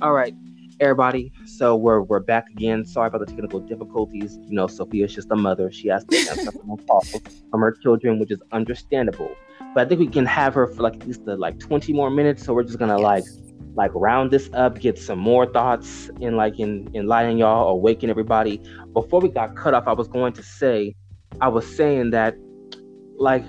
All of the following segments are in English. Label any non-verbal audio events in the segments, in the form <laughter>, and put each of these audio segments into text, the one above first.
All right, everybody. So we're we're back again. Sorry about the technical difficulties. You know, Sophia's just a mother. She has to answer from her children, which is understandable. But I think we can have her for like at least the, like 20 more minutes. So we're just gonna like like round this up, get some more thoughts in like in enlightening y'all, awaken everybody. Before we got cut off, I was going to say, I was saying that like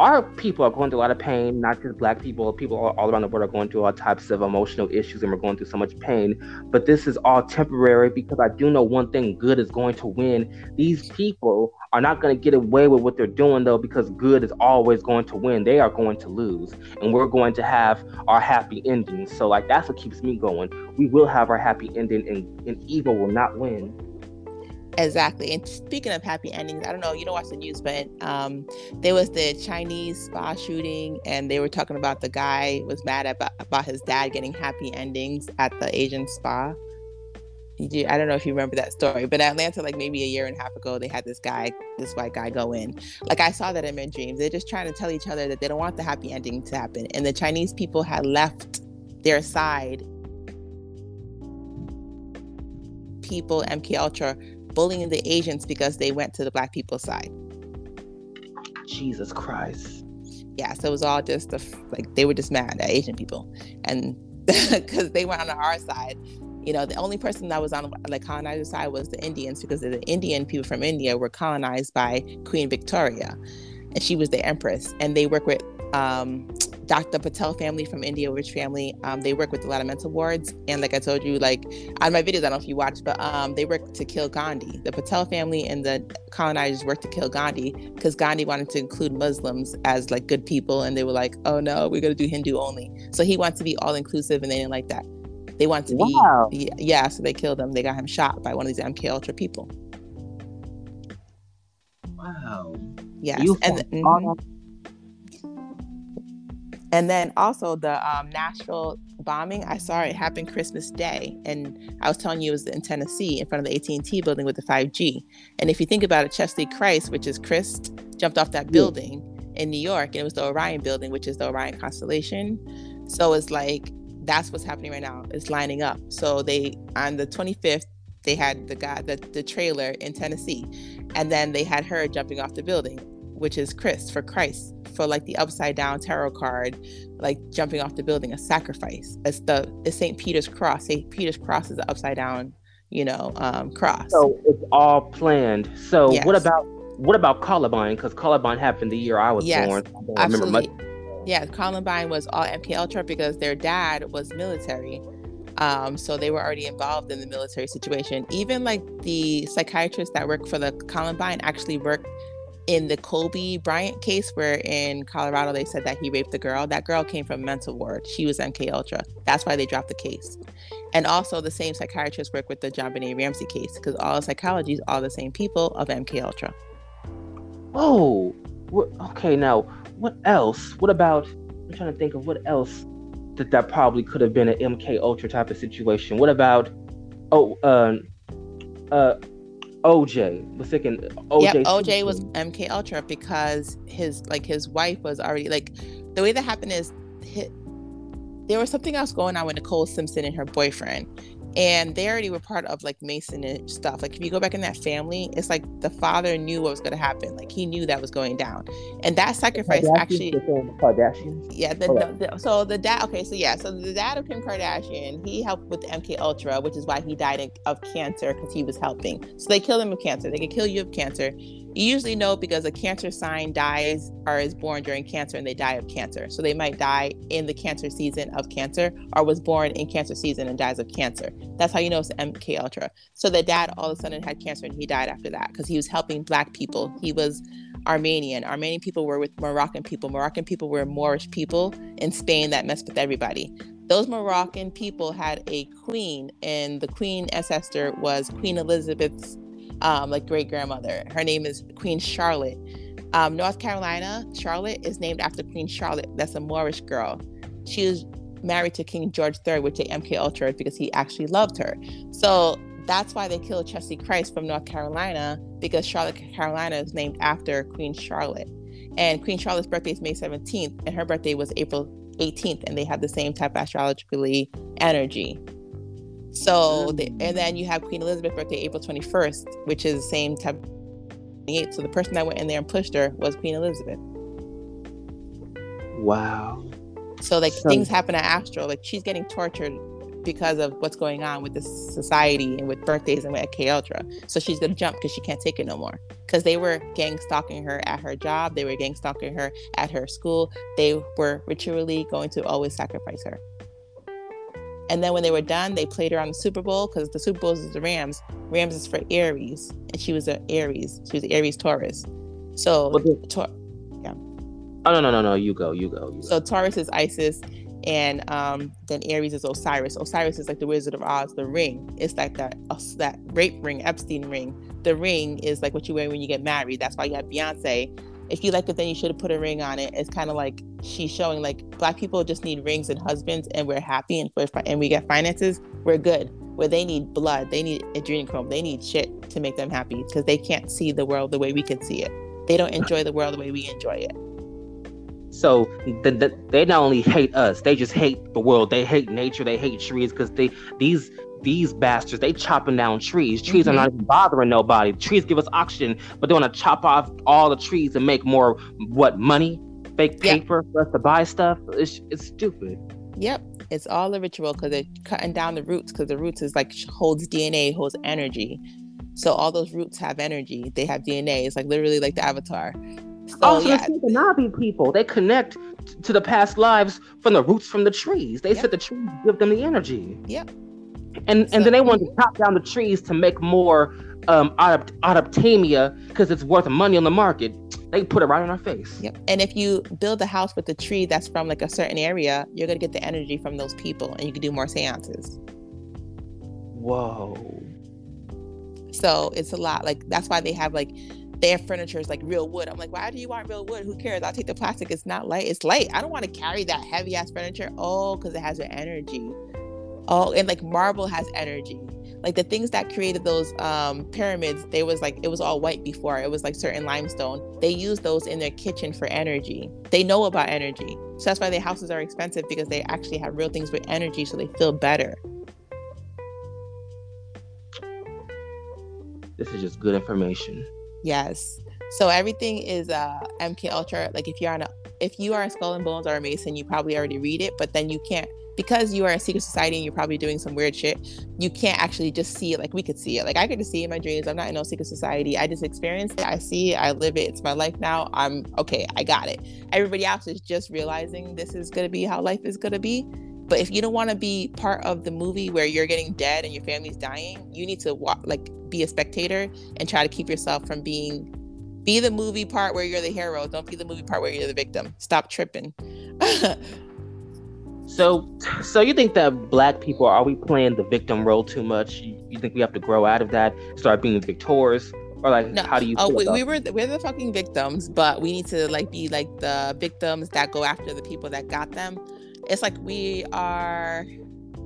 our people are going through a lot of pain, not just black people, people all, all, around the world are going through all types of emotional issues and we're going through so much pain. But this is all temporary because I do know one thing good is going to win. These people are not going to get away with what they're doing though because good is always going to win. They are going to lose and we're going to have our happy ending. So like that's what keeps me going. We will have our happy ending and, and evil will not win. Exactly. And speaking of happy endings, I don't know, you don't watch the news, but um, there was the Chinese spa shooting, and they were talking about the guy was mad about, about his dad getting happy endings at the Asian spa. I don't know if you remember that story, but Atlanta, like maybe a year and a half ago, they had this guy, this white guy, go in. Like I saw that in my dreams. They're just trying to tell each other that they don't want the happy ending to happen, and the Chinese people had left their side. People, MK Ultra bullying the Asians because they went to the black people's side. Jesus Christ. Yeah, so it was all just the, like they were just mad at Asian people, and <laughs> because they went on our side, you know, the only person that was on the colonizer side was the Indians because the Indian people from India were colonized by Queen Victoria, and she was the empress, and they work with um, Dr. Patel family from India, rich family. Um, they work with a lot of mental wards. And like I told you, like on my videos, I don't know if you watched, but um, they work to kill Gandhi. The Patel family and the colonizers worked to kill Gandhi because Gandhi wanted to include Muslims as like good people. And they were like, oh no, we're going to do Hindu only. So he wants to be all inclusive and they didn't like that. They want to wow. be, yeah, so they killed him. They got him shot by one of these MK Ultra people. Wow. Yes. And, mm-hmm. And then also the um, Nashville bombing, I saw it happen Christmas Day, and I was telling you it was in Tennessee in front of the AT&T building with the 5G. And if you think about it, Cheslie Kryst, which is Christ, jumped off that building in New York, and it was the Orion building, which is the Orion constellation. So it's like that's what's happening right now. It's lining up. So they on the 25th they had the guy the, the trailer in Tennessee, and then they had her jumping off the building, which is Chris for Christ for like the upside down tarot card, like jumping off the building, a sacrifice. It's the it's St. Peter's cross. St. Peter's cross is the upside down, you know, um, cross. So it's all planned. So yes. what about what about Columbine? Because Columbine happened the year I was yes, born. I absolutely. Yeah, Columbine was all MK Ultra because their dad was military. Um, so they were already involved in the military situation. Even like the psychiatrists that work for the Columbine actually worked in the Kobe Bryant case, where in Colorado they said that he raped the girl, that girl came from mental ward. She was MK Ultra. That's why they dropped the case. And also the same psychiatrists work with the JonBenét Ramsey case because all psychology is all the same people of MK Ultra. Oh, okay. Now, what else? What about? I'm trying to think of what else that that probably could have been an MK Ultra type of situation. What about? Oh, uh, uh, OJ was thinking OJ. Yep, OJ was MK Ultra because his like his wife was already like the way that happened is his, there was something else going on with Nicole Simpson and her boyfriend, and they already were part of like Mason and stuff. Like if you go back in that family, it's like the father knew what was going to happen. Like he knew that was going down, and that sacrifice actually. Kardashians. Yeah. The, the, the, so the dad. Okay. So yeah. So the dad of Kim Kardashian, he helped with MK Ultra, which is why he died of cancer because he was helping. So they killed him of cancer. They could kill you of cancer. You usually know because a cancer sign dies or is born during cancer and they die of cancer. So they might die in the cancer season of cancer or was born in cancer season and dies of cancer. That's how you know it's MK Ultra. So the dad all of a sudden had cancer and he died after that because he was helping black people. He was Armenian. Armenian people were with Moroccan people. Moroccan people were Moorish people in Spain that messed with everybody. Those Moroccan people had a queen, and the queen ancestor was Queen Elizabeth's um, like great grandmother. Her name is Queen Charlotte. Um, North Carolina, Charlotte is named after Queen Charlotte. That's a Moorish girl. She was married to King George III, which they MK Ultra because he actually loved her. So that's why they killed Cheslie Kryst from North Carolina because Charlotte, Carolina is named after Queen Charlotte. And Queen Charlotte's birthday is May 17th, and her birthday was April 18th, and they had the same type of astrologically energy. So, mm-hmm. the, and then you have Queen Elizabeth's birthday, April 21st, which is the same time. So the person that went in there and pushed her was Queen Elizabeth. Wow. So like so, things happen at Astro. Like she's getting tortured because of what's going on with this society and with birthdays and with MK Ultra. So she's gonna jump because she can't take it no more. Because they were gang stalking her at her job, they were gang stalking her at her school. They were ritually going to always sacrifice her. And then when they were done, they played her on the Super Bowl because the Super Bowl is the Rams. Rams is for Aries, and she was an Aries. She was Aries Taurus. So, well, yeah. Oh no no no no! You go, you go. You go. So Taurus is Isis, and um, then Aries is Osiris. Osiris is like the Wizard of Oz. The ring It's like that uh, that rape ring, Epstein ring. The ring is like what you wear when you get married. That's why you have Beyonce. If you like it, then you should have put a ring on it. It's kind of like she's showing like black people just need rings and husbands, and we're happy, and and we get finances, we're good. Where they need blood, they need adrenochrome, they need shit to make them happy because they can't see the world the way we can see it. They don't enjoy the world the way we enjoy it. So the, the, they not only hate us, they just hate the world. They hate nature. They hate trees because they these these bastards they chopping down trees. Trees mm-hmm. are not even bothering nobody. Trees give us oxygen, but they want to chop off all the trees and make more what money, fake paper yep. for us to buy stuff. It's it's stupid. Yep, it's all a ritual because they're cutting down the roots because the roots is like holds DNA, holds energy. So all those roots have energy. They have DNA. It's like literally like the avatar. So, oh, so yeah. the Na'vi people, they connect to the past lives from the roots from the trees. They yep. said the trees give them the energy. Yep. And so, and then they wanted to chop down the trees to make more um adaptamia because it's worth money on the market. They put it right in our face. Yep. And if you build a house with a tree that's from like a certain area, you're gonna get the energy from those people, and you can do more seances. Whoa. So it's a lot. Like that's why they have like their furniture is like real wood. I'm like, why do you want real wood? Who cares? I'll take the plastic. It's not light. It's light. I don't want to carry that heavy ass furniture. Oh, because it has your energy. Oh, and like marble has energy. Like the things that created those um, pyramids, they was like it was all white before. It was like certain limestone. They use those in their kitchen for energy. They know about energy, so that's why their houses are expensive because they actually have real things with energy, so they feel better. This is just good information. Yes. So everything is uh MK Ultra. Like if you're on a if you are a Skull and Bones or a Mason, you probably already read it, but then you can't because you are a secret society and you're probably doing some weird shit, you can't actually just see it like we could see it. Like I get to see it in my dreams. I'm not in no secret society. I just experienced it. I see it. I live it. It's my life now. I'm okay. I got it. Everybody else is just realizing this is gonna be how life is gonna be. But if you don't want to be part of the movie where you're getting dead and your family's dying, you need to walk like be a spectator and try to keep yourself from being be the movie part where you're the hero. Don't be the movie part where you're the victim. Stop tripping. <laughs> so so you think that black people are we playing the victim role too much? You, you think we have to grow out of that, start being victors? Or like no. how do you oh we, we were we're the fucking victims, but we need to like be like the victims that go after the people that got them it's like we are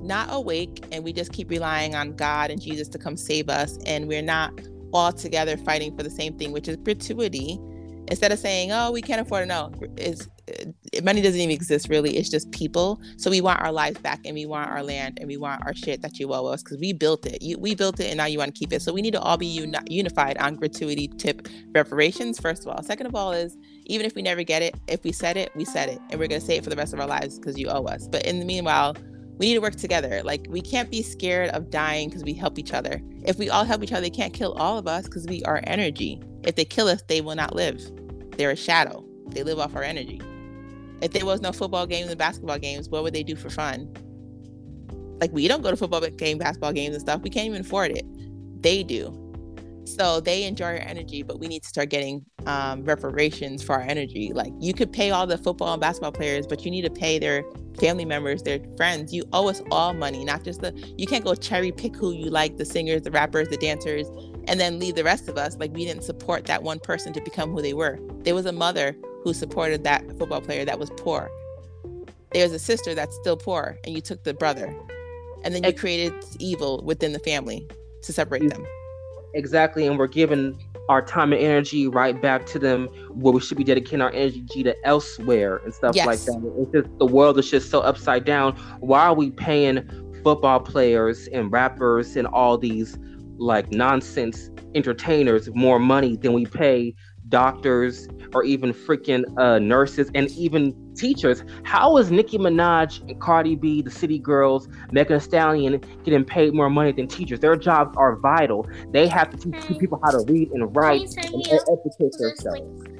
not awake and we just keep relying on God and Jesus to come save us and we're not all together fighting for the same thing which is gratuity instead of saying oh we can't afford it no it's Uh, money doesn't even exist really it's just people so we want our lives back and we want our land and we want our shit that you owe us because we built it you, we built it and now you want to keep it so we need to all be uni- unified on gratuity tip reparations first of all second of all is even if we never get it, if we said it, we said it, and we're gonna say it for the rest of our lives because you owe us. But in the meanwhile, we need to work together. Like we can't be scared of dying because we help each other. If we all help each other, they can't kill all of us because we are energy. If they kill us, they will not live. They're a shadow. They live off our energy. If there was no football games and basketball games, what would they do for fun? Like we don't go to football game, basketball games and stuff. We can't even afford it. They do. So they enjoy our energy, but we need to start getting um, reparations for our energy. Like you could pay all the football and basketball players, but you need to pay their family members, their friends. You owe us all money, not just the. You can't go cherry pick who you like, the singers, the rappers, the dancers, and then leave the rest of us. Like we didn't support that one person to become who they were. There was a mother who supported that football player that was poor. There's a sister that's still poor, and you took the brother, and then you created evil within the family to separate mm. them. Exactly and we're giving our time and energy right back to them where we should be dedicating our energy to elsewhere and stuff yes. like that. It's just the world is just so upside down. Why are we paying football players and rappers and all these like nonsense entertainers more money than we pay doctors or even freaking uh, nurses and even teachers. How is Nicki Minaj and Cardi B, the City Girls, Megan Stallion getting paid more money than teachers? Their jobs are vital. They have to teach people how to read and write and educate themselves.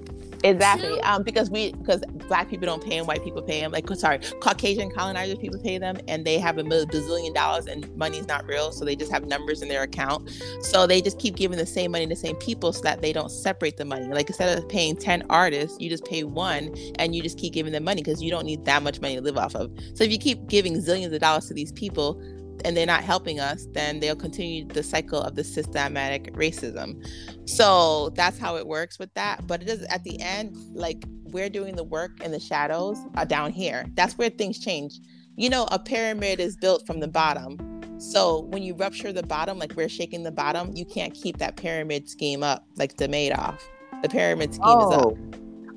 Exactly. Um, because we because black people don't pay them, white people pay them. Like sorry, Caucasian colonizers people pay them, and they have a bazillion dollars, and money's not real, so they just have numbers in their account. So they just keep giving the same money to the same people, so that they don't separate the money. Like instead of paying ten artists, you just pay one, and you just keep giving them money because you don't need that much money to live off of. So if you keep giving zillions of dollars to these people, and they're not helping us, then they'll continue the cycle of the systematic racism. So that's how it works with that. But it is at the end, like we're doing the work in the shadows uh, down here. That's where things change. You know, a pyramid is built from the bottom. So when you rupture the bottom, like we're shaking the bottom, you can't keep that pyramid scheme up like the Madoff. The pyramid scheme oh. is up. Oh,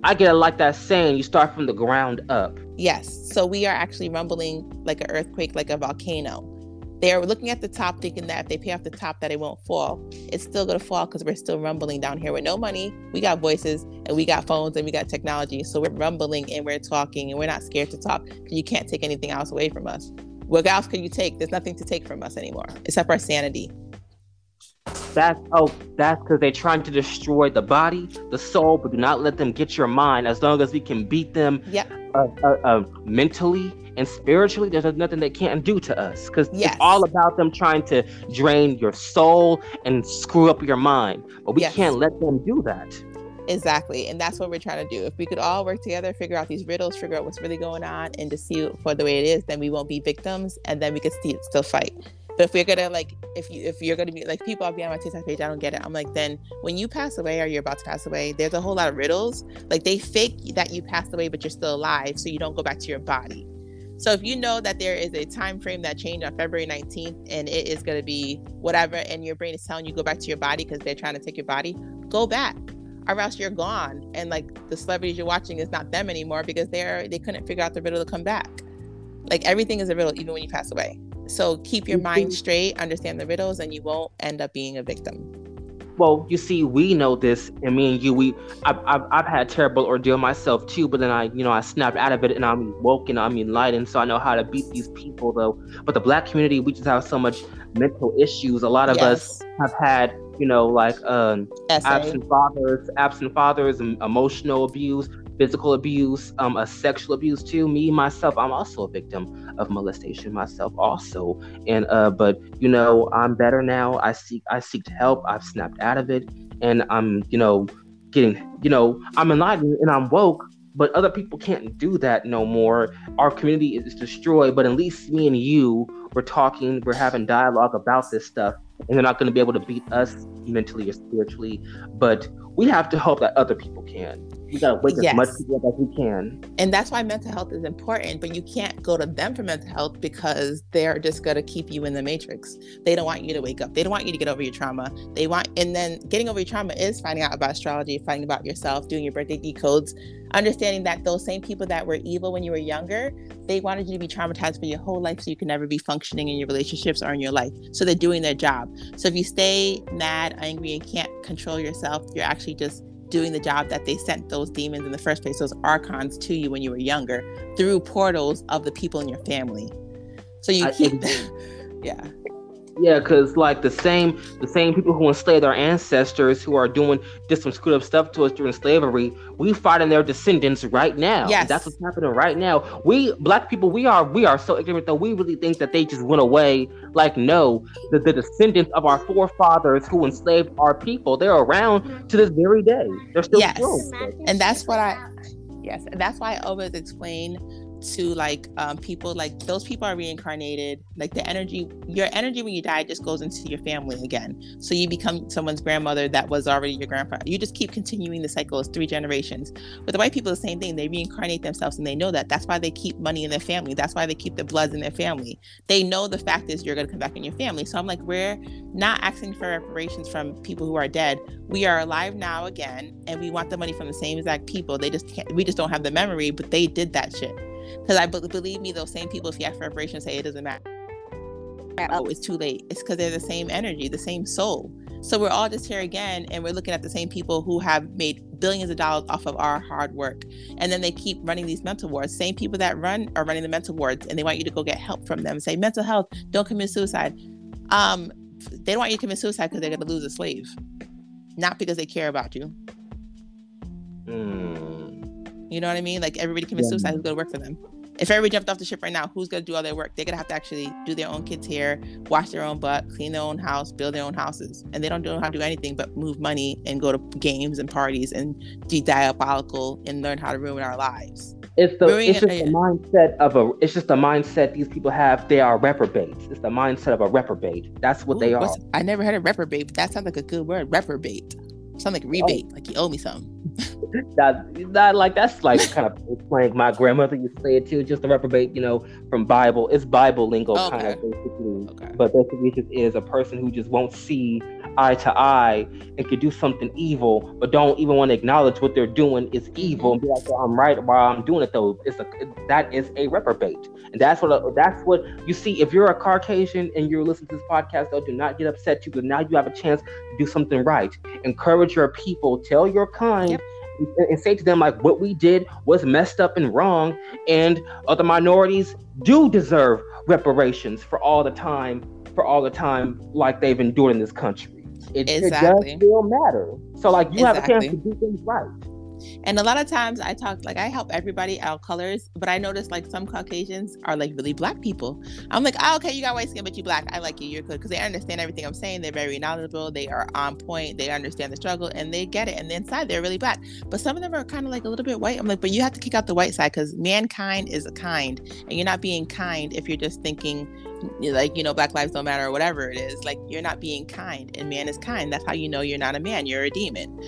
I get it like that saying, you start from the ground up. Yes. So we are actually rumbling like an earthquake, like a volcano they're looking at the top thinking that if they pay off the top that it won't fall. It's still going to fall because we're still rumbling down here with no money. We got voices and we got phones and we got technology. So we're rumbling and we're talking and we're not scared to talk. Because you can't take anything else away from us. What else can you take? There's nothing to take from us anymore except our sanity. That's oh that's because they're trying to destroy the body the soul but do not let them get your mind as long as we can beat them yeah. uh, uh, uh, mentally and spiritually there's nothing they can't do to us because yes. it's all about them trying to drain your soul and screw up your mind but we yes. can't let them do that exactly and that's what we're trying to do if we could all work together figure out these riddles figure out what's really going on and to see it for the way it is then we won't be victims and then we could still, still fight but if we're gonna like if you if you're gonna be like people I'll be on my TikTok page, I don't get it. I'm like, then when you pass away or you're about to pass away, there's a whole lot of riddles. Like they fake that you passed away, but you're still alive, so you don't go back to your body. So if you know that there is a time frame that changed on February 19th and it is going to be whatever, and your brain is telling you go back to your body because they're trying to take your body, go back, or else you're gone. And like the celebrities you're watching is not them anymore because they're they couldn't figure out the riddle to come back. Like everything is a riddle, even when you pass away. So keep your mind mm-hmm. straight, understand the riddles, and you won't end up being a victim well, you see, we know this, and me and you, we, I've, I've, I've had a terrible ordeal myself too, but then I, you know, I snapped out of it, and I'm woke and I'm enlightened, so I know how to beat these people, though. But the black community, we just have so much mental issues. A lot of yes. us have had, you know, like um, absent fathers, absent fathers, emotional abuse, physical abuse, um, a sexual abuse too. Me myself, I'm also a victim of molestation myself, also. And uh, but you know, I'm better now. I seek I seek help. I've snapped out of it, and I'm you know getting you know I'm enlightened and I'm woke. But other people can't do that no more. Our community is destroyed. But at least me and you, we're talking, we're having dialogue about this stuff, and they're not going to be able to beat us mentally or spiritually. But we have to hope that other people can we gotta wake yes. as much people up as we can. And that's why mental health is important, but you can't go to them for mental health because they're just gonna keep you in the matrix. They don't want you to wake up. They don't want you to get over your trauma. They want and then getting over your trauma is finding out about astrology, finding about yourself, doing your birthday decodes, understanding that those same people that were evil when you were younger, they wanted you to be traumatized for your whole life so you can never be functioning in your relationships or in your life. So they're doing their job. So if you stay mad, angry, and can't control yourself, you're actually just doing the job that they sent those demons in the first place, those archons to you when you were younger, through portals of the people in your family. So you keep, them. <laughs> yeah. Yeah, because like the same the same people who enslaved our ancestors who are doing just some screwed up stuff to us during slavery, we fighting their descendants right now. Yes. That's what's happening right now. We black people, we are we are so ignorant that we really think that they just went away. Like, no, the, the descendants of our forefathers who enslaved our people, they're around to this very day. They're still yes. And that's what I yes, and that's why I always explain to like um, people like those people are reincarnated like the energy your energy when you die just goes into your family again. So you become someone's grandmother that was already your grandfather you just keep continuing the cycle it's three generations. But the white people the same thing they reincarnate themselves and they know that. That's why they keep money in their family. That's why they keep the bloods in their family. They know the fact is you're going to come back in your family. So i'm like we're not asking for reparations from people who are dead. We are alive now again and we want the money from the same exact people. They just can't we just don't have the memory but they did that shit because I believe me, those same people, if you ask for reparations, say it doesn't matter. oh, it's too late. It's because they're the same energy, the same soul. So we're all just here again, and we're looking at the same people who have made billions of dollars off of our hard work. And then they keep running these mental wards. Same people that run are running the mental wards, and they want you to go get help from them. Say mental health, don't commit suicide. Um, they don't want you to commit suicide because they're going to lose a slave, not because they care about you. Mm. You know what I mean? Like everybody commits Yeah. suicide who's going to work for them. If everybody jumped off the ship right now, who's going to do all their work? They're going to have to actually do their own kids' hair, wash their own butt, clean their own house, build their own houses. And they don't know how to do anything but move money and go to games and parties and be diabolical and learn how to ruin our lives. It's the Ruining it's just it- the mindset of a it's just the mindset these people have. They are reprobates. It's the mindset of a reprobate. That's what they are. I never heard of reprobate, but that sounds like a good word. Reprobate. Sound like oh. rebate, like you owe me something. <laughs> That that like that's like kind of like my grandmother used to say it too. Just a reprobate, you know, from Bible. It's Bible lingo kind of basically. Okay. But basically, it just is a person who just won't see eye to eye and could do something evil, but don't even want to acknowledge what they're doing is evil and be like, well, "I'm right while I'm doing it." Though it's a that is a reprobate, and that's what that's what you see. If you're a Caucasian and you're listening to this podcast, though, do not get upset too, because now you have a chance to do something right. Encourage your people. Tell your kind. Yep. And, and say to them like what we did was messed up and wrong, and other minorities do deserve reparations for all the time for all the time like they've endured in this country. It, Exactly. it does still matter. So like you have a chance to do things right. And a lot of times I talk like I help everybody out colors, but I notice like some Caucasians are like really black people. I'm like, oh, okay, you got white skin, but you black. I like you. You're good because they understand everything I'm saying. They're very knowledgeable. They are on point. They understand the struggle and they get it. And the inside they're really black. But some of them are kind of like a little bit white. I'm like, but you have to kick out the white side because mankind is a kind, and you're not being kind if you're just thinking like you know black lives don't matter or whatever it is like you're not being kind and man is kind that's how you know you're not a man you're a demon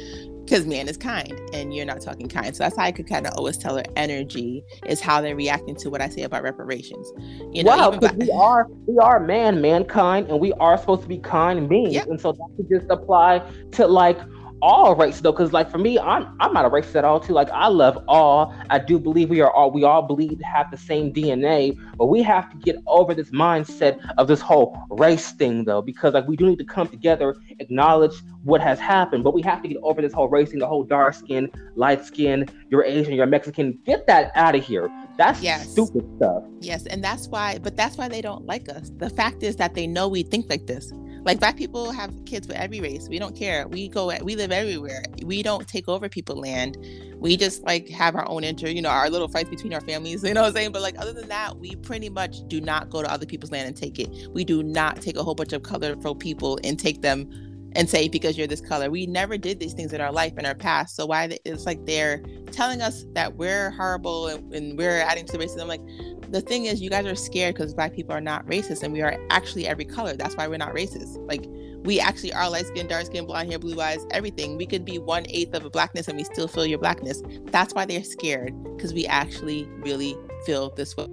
because man is kind and you're not talking kind. So that's how I could kind of always tell her energy is how they're reacting to what I say about reparations. You know, because by- we are we are man, mankind, and we are supposed to be kind beings, Yep. and so that could just apply to like all races though because like for me i'm i'm not a racist at all too like i love all i do believe we are all we all believe have the same dna but we have to get over this mindset of this whole race thing though because like we do need to come together acknowledge what has happened but we have to get over this whole race thing the whole dark skin light skin you're asian you're mexican get that out of here that's Yes. stupid stuff Yes, and that's why, but that's why they don't like us. The fact is that they know we think like this. Like black people have kids with every race. We don't care. We go, we live everywhere. We don't take over people land. We just like have our own inter, you know, our little fights between our families. <laughs> You know what I'm saying? But like other than that, we pretty much do not go to other people's land and take it. We do not take a whole bunch of colorful people and take them and say because you're this color. We never did these things in our life in our past. So why it's like they're telling us that we're horrible and, and we're adding to racism. Like the thing is, you guys are scared because black people are not racist, and we are actually every color. That's why we're not racist. Like we actually are light skin, dark skin, blonde hair, blue eyes, everything. We could be one eighth of a blackness, and we still feel your blackness. That's why they're scared because we actually really feel this way,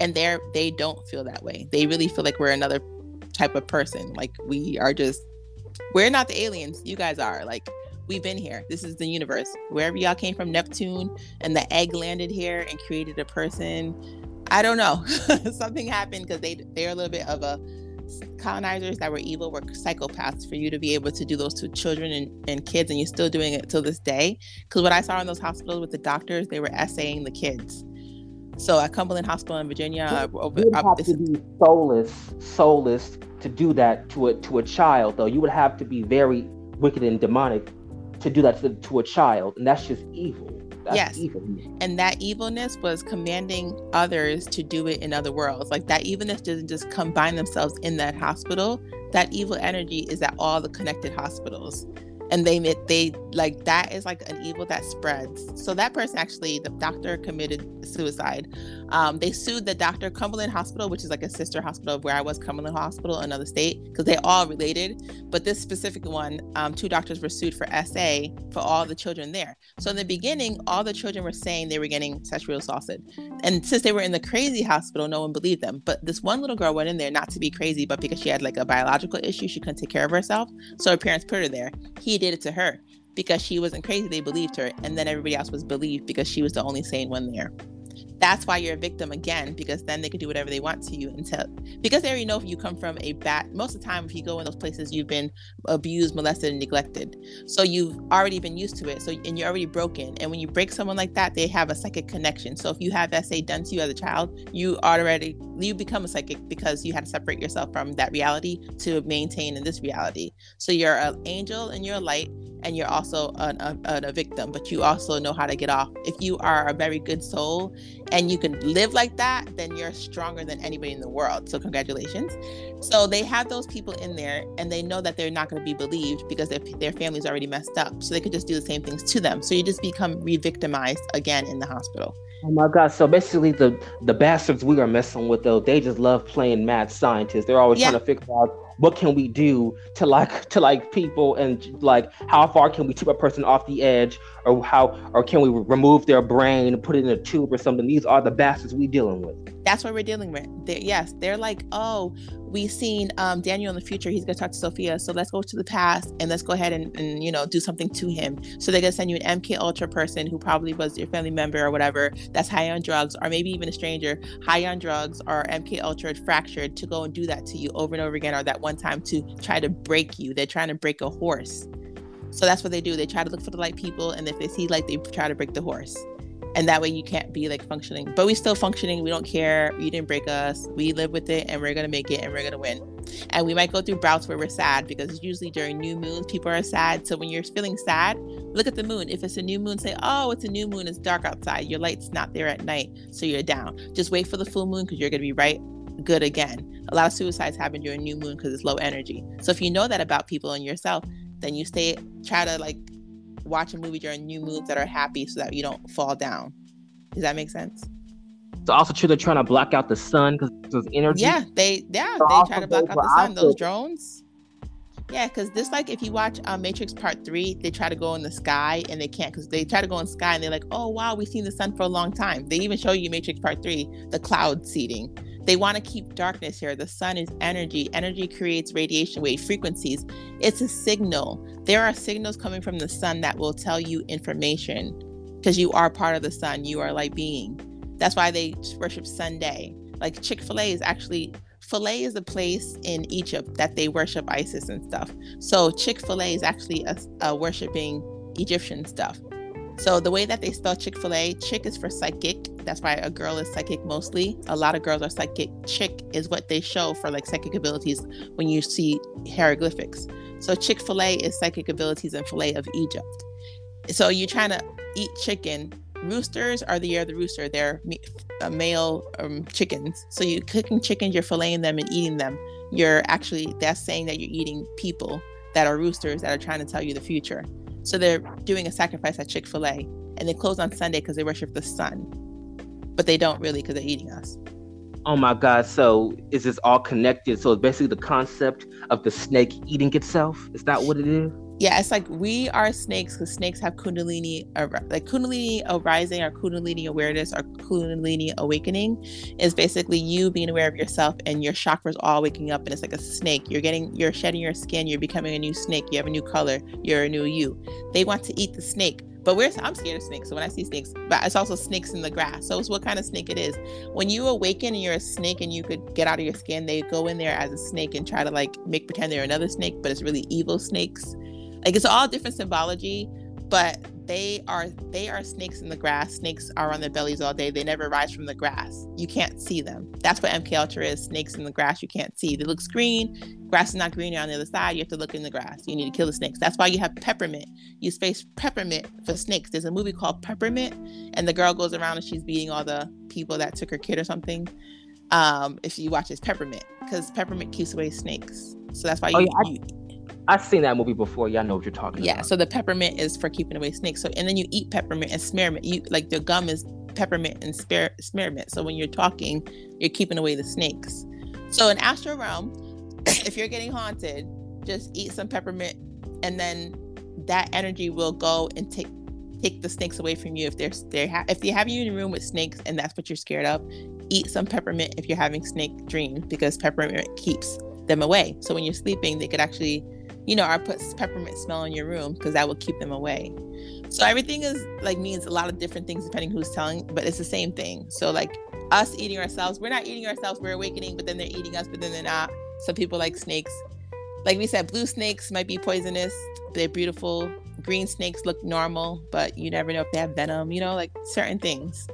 and they're they don't feel that way. They really feel like we're another type of person. Like we are just we're not the aliens. You guys are like. We've been here. This is the universe. Wherever y'all came from, Neptune, and the egg landed here and created a person I don't know. <laughs> Something happened because they they're a little bit of a colonizers that were evil were psychopaths for you to be able to do those to children and, and kids and you're still doing it till this day. Because what I saw in those hospitals with the doctors, they were essaying the kids. So at Cumberland Hospital in Virginia, over, you would have this- to be soulless, soulless to do that to a to a child. Though you would have to be very wicked and demonic to do that to, to a child, and that's just evil. That's Yes. evil. and that evilness was commanding others to do it in other worlds like that evilness doesn't just combine themselves in that hospital that evil energy is at all the connected hospitals and they they like that is like an evil that spreads so that person actually the doctor committed suicide um, they sued the doctor cumberland hospital which is like a sister hospital of where i was cumberland hospital another state because they're all related but this specific one um, two doctors were sued for sa for all the children there so in the beginning, all the children were saying they were getting sexually assaulted. And since they were in the crazy hospital, no one believed them. But this one little girl went in there not to be crazy, but because she had like a biological issue, she couldn't take care of herself. So her parents put her there. He did it to her because she wasn't crazy. They believed her. And then everybody else was believed because she was the only sane one there. That's why you're a victim again because then they can do whatever they want to you until because they already know if you come from a bad most of the time if you go in those places you've been abused molested and neglected. So you've already been used to it so and you're already broken. And when you break someone like that they have a psychic connection. So if you have SA done to you as a child you already you become a psychic because you had to separate yourself from that reality to maintain in this reality. So you're an angel and you're a light and you're also an, a, a victim but you also know how to get off. If you are a very good soul and you can live like that, then you're stronger than anybody in the world. So, congratulations. So, they have those people in there and they know that they're not going to be believed because their, their family's already messed up. So, they could just do the same things to them. So, you just become re victimized again in the hospital. Oh my God! So basically, the the bastards we are messing with, though, they just love playing mad scientists. They're always yeah. trying to figure out what can we do to like <laughs> to like people and like how far can we tip a person off the edge or how or can we remove their brain and put it in a tube or something? These are the bastards we dealing with. That's what we're dealing with. They're, yes they're like oh we seen um, daniel in the future he's going to talk to sophia. So let's go to the past and let's go ahead and, and you know do something to him. So they're going to send you an mk ultra person who probably was your family member or whatever that's high on drugs or maybe even a stranger. High on drugs or mk ultra fractured to go and do that to you over and over again or that one time to try to break you. They're trying to break a horse. So that's what they do. They try to look for the light people, and if they see light, they try to break the horse. And that way you can't be like functioning. But we still functioning. We don't care. You didn't break us. We live with it and we're gonna make it and we're gonna win. And we might go through bouts where we're sad because usually during new moons people are sad. So when you're feeling sad, look at the moon. If it's a new moon, say, Oh, it's a new moon, it's dark outside. Your light's not there at night, so you're down. Just wait for the full moon because you're gonna be right good again. A lot of suicides happen during new moon because it's low energy. So if you know that about people and yourself, then you stay try to like watch a movie during new moons that are happy so that you don't fall down. Does that make sense? It's also true they're trying to block out the sun because there's energy. Yeah, they yeah so they try to block out the sun. Those drones. Yeah, because this like if you watch um, Matrix Part Three, they try to go in the sky and they can't because they try to go in sky and they're like, oh wow, we've seen the sun for a long time. They even show you Matrix Part Three, the cloud seeding. They want to keep darkness here. The sun is energy. Energy creates radiation wave frequencies. It's a signal. There are signals coming from the sun that will tell you information because you are part of the sun. You are light being. That's why they worship Sunday. Like Chick fil A is actually, Filet is a place in Egypt that they worship Isis and stuff. So Chick fil A is actually a, a worshiping Egyptian stuff. So the way that they spell Chick fil A, chick is for psychic. That's why a girl is psychic mostly. A lot of girls are psychic. Chick is what they show for like psychic abilities when you see hieroglyphics. So Chick fil A is psychic abilities and filet of Egypt. So you're trying to eat chicken. Roosters are the year of the rooster. They're uh, male um, chickens. So you're cooking chickens, you're filleting them and eating them. You're actually, that's saying that you're eating people that are roosters that are trying to tell you the future. So they're doing a sacrifice at Chick fil A and they close on Sunday because they worship the sun. But they don't really because they're eating us. Oh my God. So is this all connected? So it's basically the concept of the snake eating itself. Is that what it is? Yeah, it's like we are snakes because snakes have kundalini, like kundalini arising or kundalini awareness or kundalini awakening is basically you being aware of yourself and your chakras all waking up and it's like a snake. You're getting, you're shedding your skin, you're becoming a new snake, you have a new color, you're a new you. They want to eat the snake, but we're I'm scared of snakes. So when I see snakes, but it's also snakes in the grass. So it's what kind of snake it is. When you awaken and you're a snake and you could get out of your skin, they go in there as a snake and try to like make pretend they're another snake, but it's really evil snakes like it's all different symbology, but they are they are snakes in the grass. Snakes are on their bellies all day. They never rise from the grass. You can't see them. That's what MK Ultra is. Snakes in the grass you can't see. They look green. Grass is not green on the other side. You have to look in the grass. You need to kill the snakes. That's why you have peppermint. You space peppermint for snakes. There's a movie called Peppermint, and the girl goes around and she's beating all the people that took her kid or something. Um, if you watch this peppermint, because peppermint keeps away snakes. So that's why oh, you, oh, yeah, you I've seen that movie before. Y'all know what you're talking yeah, about. Yeah. So the peppermint is for keeping away snakes. So and then you eat peppermint and spearmint. You like the gum is peppermint and spear, spearmint. So when you're talking, you're keeping away the snakes. So in astral realm, <coughs> if you're getting haunted, just eat some peppermint, and then that energy will go and take take the snakes away from you. If they're they ha- if they have you in a room with snakes and that's what you're scared of, eat some peppermint if you're having snake dreams because peppermint keeps them away. So when you're sleeping, they could actually you know, or put peppermint smell in your room because that will keep them away. So everything is like means a lot of different things depending who's telling, but it's the same thing. So like us eating ourselves, we're not eating ourselves, we're awakening, but then they're eating us, but then they're not. Some people like snakes. Like we said, blue snakes might be poisonous. They're beautiful. Green snakes look normal, but you never know if they have venom, you know, like certain things.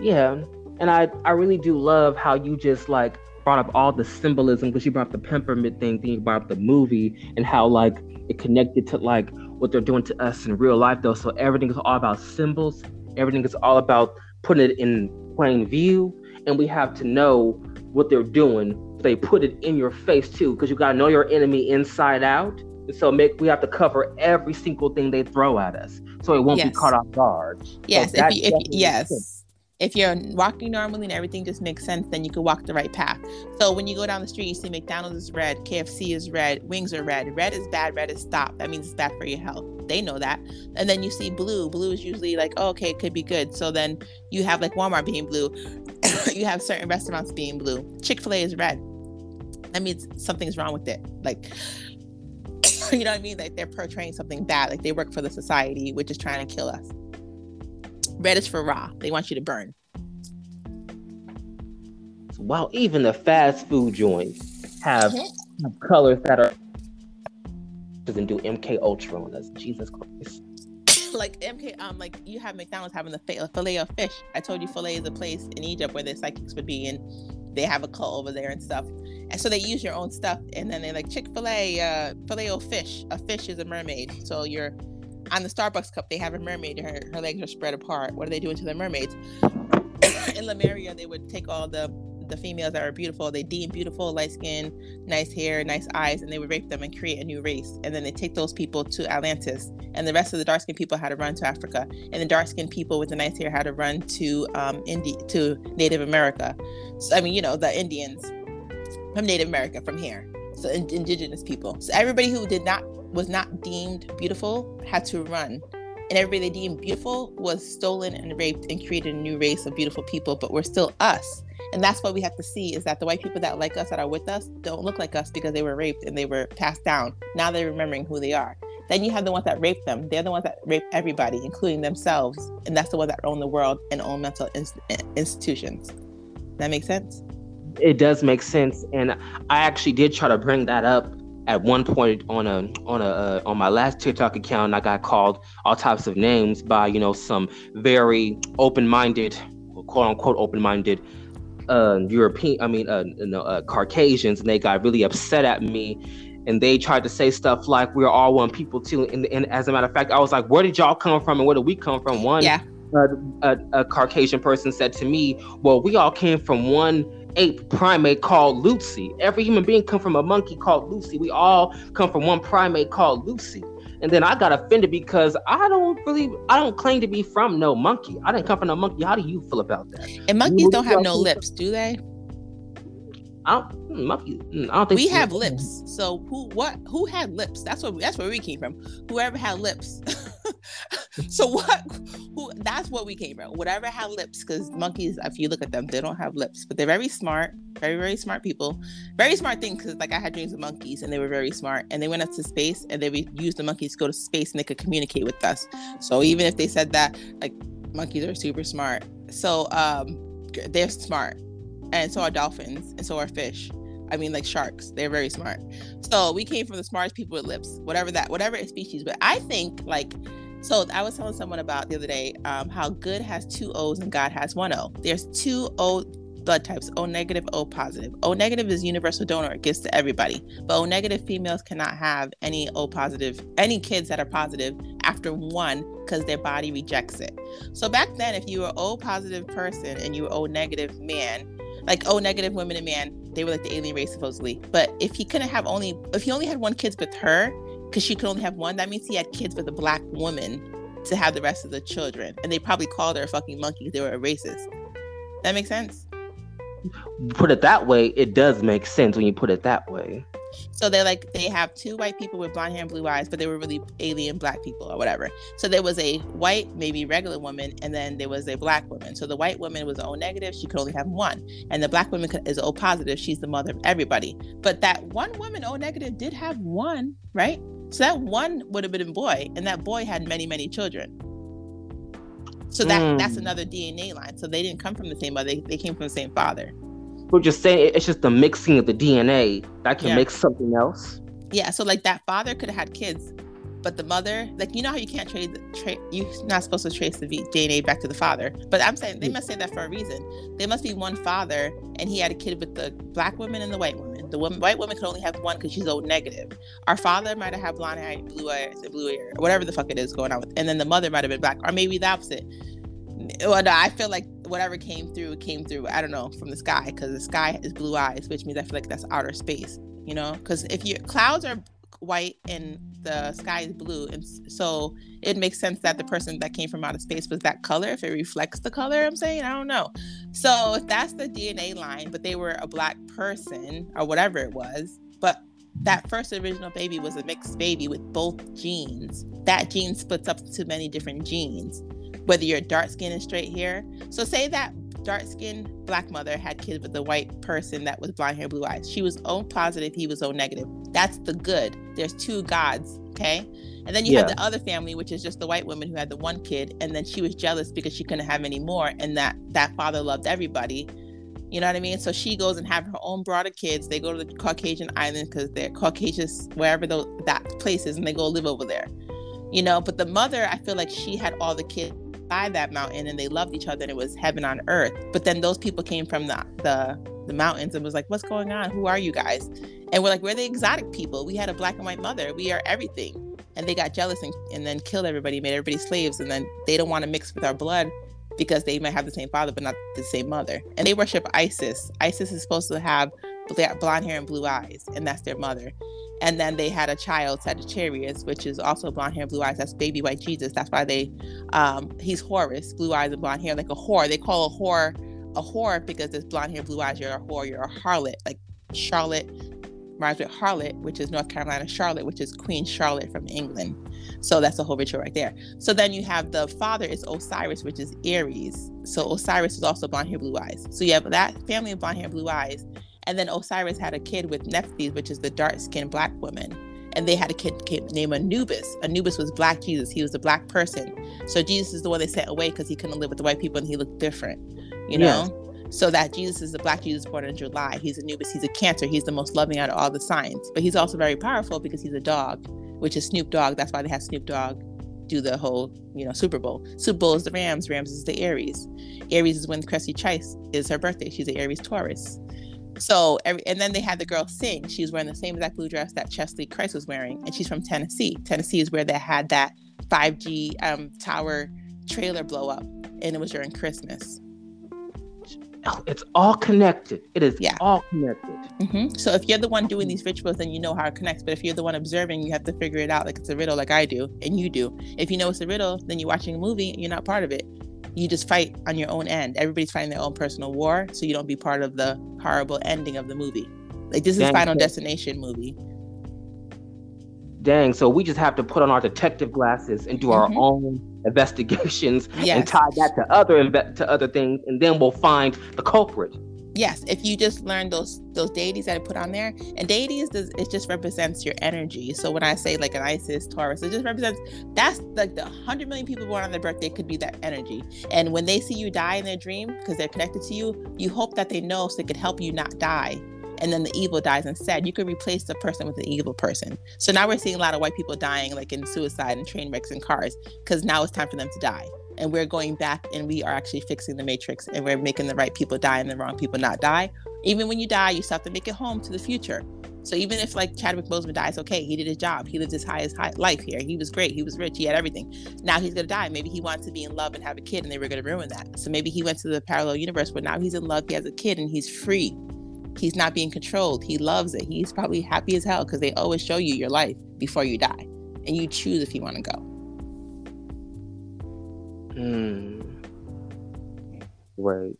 Yeah. And I, I really do love how you just like brought up all the symbolism because you brought up the peppermint thing, then you brought up the movie and how like it connected to like what they're doing to us in real life though. So everything is all about symbols. Everything is all about putting it in plain view. And we have to know what they're doing. They put it in your face too, because you gotta know your enemy inside out. And so make we have to cover every single thing they throw at us, so it won't yes. be caught off guard. Yes, so if you, if, yes if you're walking normally and everything just makes sense, then you can walk the right path. So when you go down the street, you see McDonald's is red, KFC is red, wings are red. Red is bad, red is stop. That means it's bad for your health. They know that. And then you see blue. Blue is usually like, oh, okay, it could be good. So then you have like Walmart being blue. <coughs> you have certain restaurants being blue. Chick fil A is red. That means something's wrong with it. Like, <coughs> you know what I mean? Like they're portraying something bad. Like they work for the society, which is trying to kill us. Red is for raw. They want you to burn. Wow, even the fast food joints have, mm-hmm. colors that are doesn't do MK Ultra on us. Jesus Christ. <laughs> like MK, um, like you have McDonald's having the fillet of fish. I told you fillet is a place in Egypt where the psychics would be, and they have a cult over there and stuff. And so they use your own stuff, and then they're like Chick Fil A, uh, fillet of fish. A fish is a mermaid, so you're on the Starbucks cup, they have a mermaid. Her her legs are spread apart. What are they doing to the mermaids? <coughs> in Lemuria, they would take all the the females that are beautiful, they deem beautiful, light skin, nice hair, nice eyes, and they would rape them and create a new race. And then they take those people to Atlantis, and the rest of the dark skinned people had to run to Africa, and the dark skinned people with the nice hair had to run to um Indi- to Native America. So I mean, you know, the Indians from Native America from here. So in- indigenous people. So everybody who did not was not deemed beautiful had to run. And everybody they deemed beautiful was stolen and raped and created a new race of beautiful people, but we're still us. And that's what we have to see is that the white people that like us, that are with us, don't look like us because they were raped and they were passed down. Now they're remembering who they are. Then you have the ones that rape them. They're the ones that rape everybody, including themselves. And that's the ones that own the world and own mental in- institutions. That makes sense? It does make sense. And I actually did try to bring that up at one point on a on a uh, on my last TikTok account, I got called all types of names by you know some very open-minded, quote unquote open-minded uh, European, I mean, uh, you know, uh, Caucasians, and they got really upset at me, and they tried to say stuff like we're all one people too. And, and as a matter of fact, I was like, where did y'all come from, and where did we come from? One, yeah. Uh, a, a Caucasian person said to me, "Well, we all came from one ape primate called Lucy. Every human being come from a monkey called Lucy. We all come from one primate called Lucy. And then I got offended because I don't really, I don't claim to be from no monkey. I didn't come from no monkey. How do you feel about that? And monkeys don't have no lips, do they? I don't, hmm, monkey, hmm, I don't think we have lips. So who, what, who had lips? That's what, that's where we came from. Whoever had lips. <laughs> <laughs> so what who that's what we came from. Whatever had lips because monkeys if you look at them they don't have lips but they're very smart very very smart people. Very smart thing because like i had dreams of monkeys and they were very smart and they went up to space and they would use the monkeys to go to space and they could communicate with us. So even if they said that like monkeys are super smart. So um they're smart and so are dolphins and so are fish I mean, like sharks. They're very smart. So we came from the smartest people with lips, whatever that, whatever species. But I think like, so I was telling someone about the other day um, how good has two O's and God has one O. There's two O blood types O negative, O positive. O negative is universal donor, it gives to everybody. But O negative females cannot have any O positive, any kids that are positive after one because their body rejects it. So back then, if you were O positive person and you were O negative man, like O negative women and man, they were like the alien race supposedly. But if he couldn't have only if he only had one kids with her, because she could only have one, that means he had kids with a black woman to have the rest of the children. And they probably called her a fucking monkey they were a racist. That makes sense? Put it that way, it does make sense when you put it that way. So they're like they have two white people with blonde hair and blue eyes, but they were really alien black people or whatever. So there was a white, maybe regular woman, and then there was a black woman. So the white woman was O negative, she could only have one, and the black woman is O positive, she's the mother of everybody. But that one woman O negative did have one, right? So that one would have been a boy, and that boy had many, many children. So that mm. that's another DNA line. So they didn't come from the same mother; they, they came from the same father. We're just saying it's just the mixing of the DNA that can yeah. make something else. Yeah. So like that father could have had kids, but the mother, like you know how you can't trade the tra- you're not supposed to trace the DNA back to the father. But I'm saying they mm. must say that for a reason. There must be one father, and he had a kid with the black woman and the white woman. The woman, white woman could only have one because she's O negative. Our father might have had blonde hair, blue eyes, and blue hair, or whatever the fuck it is going on with, and then the mother might have been black, or maybe the opposite well, no, I feel like whatever came through came through. I don't know from the sky because the sky is blue eyes, which means I feel like that's outer space. You know, because if your clouds are white and the sky is blue, and so it makes sense that the person that came from outer space was that color if it reflects the color. I'm saying I don't know. So if that's the DNA line, but they were a black person or whatever it was, but that first original baby was a mixed baby with both genes. That gene splits up to many different genes whether you're dark skin and straight hair. So say that dark skinned black mother had kids with a white person that was blonde hair, blue eyes. She was O positive, he was O negative. That's the good. There's two gods, okay? And then you yeah. have the other family, which is just the white woman who had the one kid, and then she was jealous because she couldn't have any more, and that that father loved everybody. You know what I mean? So she goes and have her own broader kids. They go to the Caucasian island because they're Caucasus, wherever those, that place is, and they go live over there. You know, but the mother, I feel like she had all the kids by that mountain and they loved each other and it was heaven on earth. But then those people came from the the, the mountains and was like, What's going on? Who are you guys? And we're like, We're the exotic people. We had a black and white mother. We are everything. And they got jealous and, and then killed everybody, made everybody slaves, and then they don't want to mix with our blood because they might have the same father but not the same mother. And they worship Isis. Isis is supposed to have blonde hair and blue eyes, and that's their mother. And then they had a child, Sagittarius, which is also blonde hair, blue eyes. That's baby white Jesus. That's why they, um, he's Horus, blue eyes and blonde hair, like a whore. They call a whore a whore because it's blonde hair, blue eyes. You're a whore. You're a harlot. Like Charlotte rhymes with harlot, which is North Carolina Charlotte, which is Queen Charlotte from England. So that's a whole ritual right there. So then you have the father is Osiris, which is Aries. So Osiris is also blonde hair, blue eyes. So you have that family of blonde hair, blue eyes. And then Osiris had a kid with Nephthys, which is the dark skinned black woman. And they had a kid, kid named Anubis. Anubis was black Jesus. He was a black person. So Jesus is the one they sent away because he couldn't live with the white people and he looked different, you know? So that Jesus is the black Jesus born in July. He's Anubis. He's a cancer. He's the most loving out of all the signs. But he's also very powerful because he's a dog, which is Snoop Dogg. That's why they have Snoop Dogg do the whole, you know, Super Bowl. Super Bowl is the Rams. Rams is the Aries. Aries is when Cheslie Kryst is her birthday. She's an Aries Taurus. So every and then they had the girl sing. She was wearing the same exact blue dress that Cheslie Kryst was wearing, and she's from Tennessee. Tennessee is where they had that 5G um, tower trailer blow up, and it was during Christmas. It's all connected. It is yeah. all connected. Mm-hmm. So if you're the one doing these rituals, then you know how it connects. But if you're the one observing, you have to figure it out like it's a riddle, like I do, and you do. If you know it's a riddle, then you're watching a movie. You're not part of it you just fight on your own end. Everybody's fighting their own personal war, so you don't be part of the horrible ending of the movie. Like this Dang, is Final so, Destination movie. Dang, so we just have to put on our detective glasses and do our mm-hmm. own investigations yes. and tie that to other inve- to other things, and then we'll find the culprit yes if you just learn those those deities that I put on there and deities does it just represents your energy so when i say like an isis taurus it just represents that's like the 100 million people born on their birthday could be that energy and when they see you die in their dream because they're connected to you you hope that they know so they could help you not die and then the evil dies instead. You could replace the person with the evil person. So now we're seeing a lot of white people dying, like in suicide and train wrecks and cars, because now it's time for them to die and we're going back and we are actually fixing the matrix and we're making the right people die and the wrong people not die. Even when you die, you still have to make it home to the future. So even if like Chadwick Boseman dies, okay, he did his job. He lived his highest high life here. He was great. He was rich. He had everything. Now he's gonna die. Maybe he wants to be in love and have a kid, and they were gonna ruin that. So maybe he went to the parallel universe where now he's in love. He has a kid, and he's free. He's not being controlled. He loves it. He's probably happy as hell because they always show you your life before you die, and you choose if you want to go. Hmm. Right.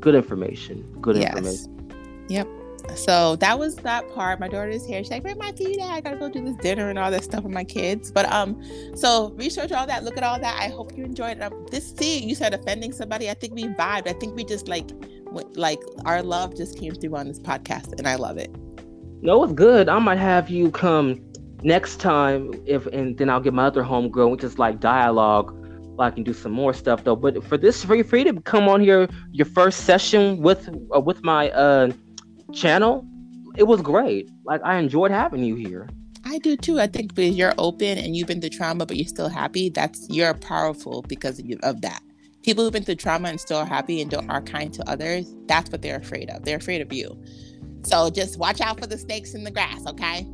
Good information. Good yes. information. Yep. so that was that part. My daughter's here. She's like, "Where my tea? I gotta go do this dinner and all that stuff with my kids." But um, so research all that. Look at all that. I hope you enjoyed it. Um, this see, you said offending somebody. I think we vibed. I think we just like, went, like our love just came through on this podcast, and I love it. No, it's good. I might have you come next time if, and then I'll get my other homegirl, which is like dialogue I can do some more stuff though. But for this, for free to come on here, your first session with uh, with my uh, channel, it was great. Like I enjoyed having you here. I do too. I think because you're open and you've been through trauma, but you're still happy. That's you're powerful because of, of that. People who've been through trauma and still are happy and don't are kind to others. That's what they're afraid of. They're afraid of you. So just watch out for the snakes in the grass, okay?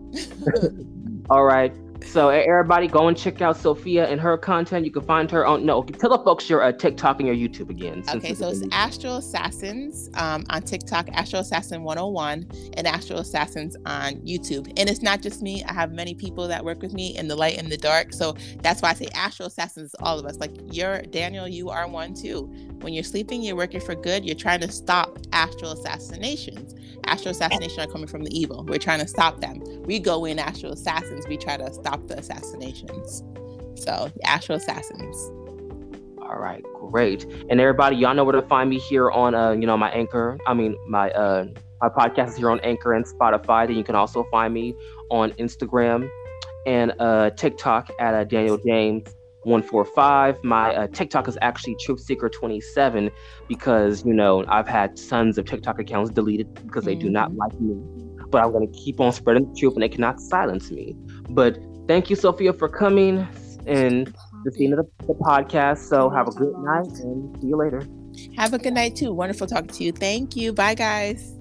<laughs> All right. So everybody go and check out Sophia and her content. You can find her on no tell the folks your uh, TikTok and your YouTube again. Okay, so it's Astral Assassins um, on TikTok, Astral Assassin 101, and Astral Assassins on YouTube. And it's not just me. I have many people that work with me in the light and the dark. So that's why I say Astral Assassins, all of us. Like you're Daniel, you are one too. When you're sleeping, you're working for good. You're trying to stop astral assassinations. Astral assassinations are coming from the evil. We're trying to stop them. We go in astral assassins. We try to stop the assassinations. So astral assassins. All right, great. And everybody, y'all know where to find me here on uh, you know, my anchor. I mean my uh my podcast is here on Anchor and Spotify. Then you can also find me on Instagram and uh TikTok at uh, Daniel James 145. My uh, TikTok is actually Truth Seeker 27 because, you know, I've had tons of TikTok accounts deleted because they mm-hmm. do not mm-hmm. like me. But I'm going to keep on spreading the truth and they cannot silence me. But thank you, Sophia, for coming and the scene of the, the podcast. So have a good night and see you later. Have a good night too. Wonderful talking to you. Thank you. Bye, guys.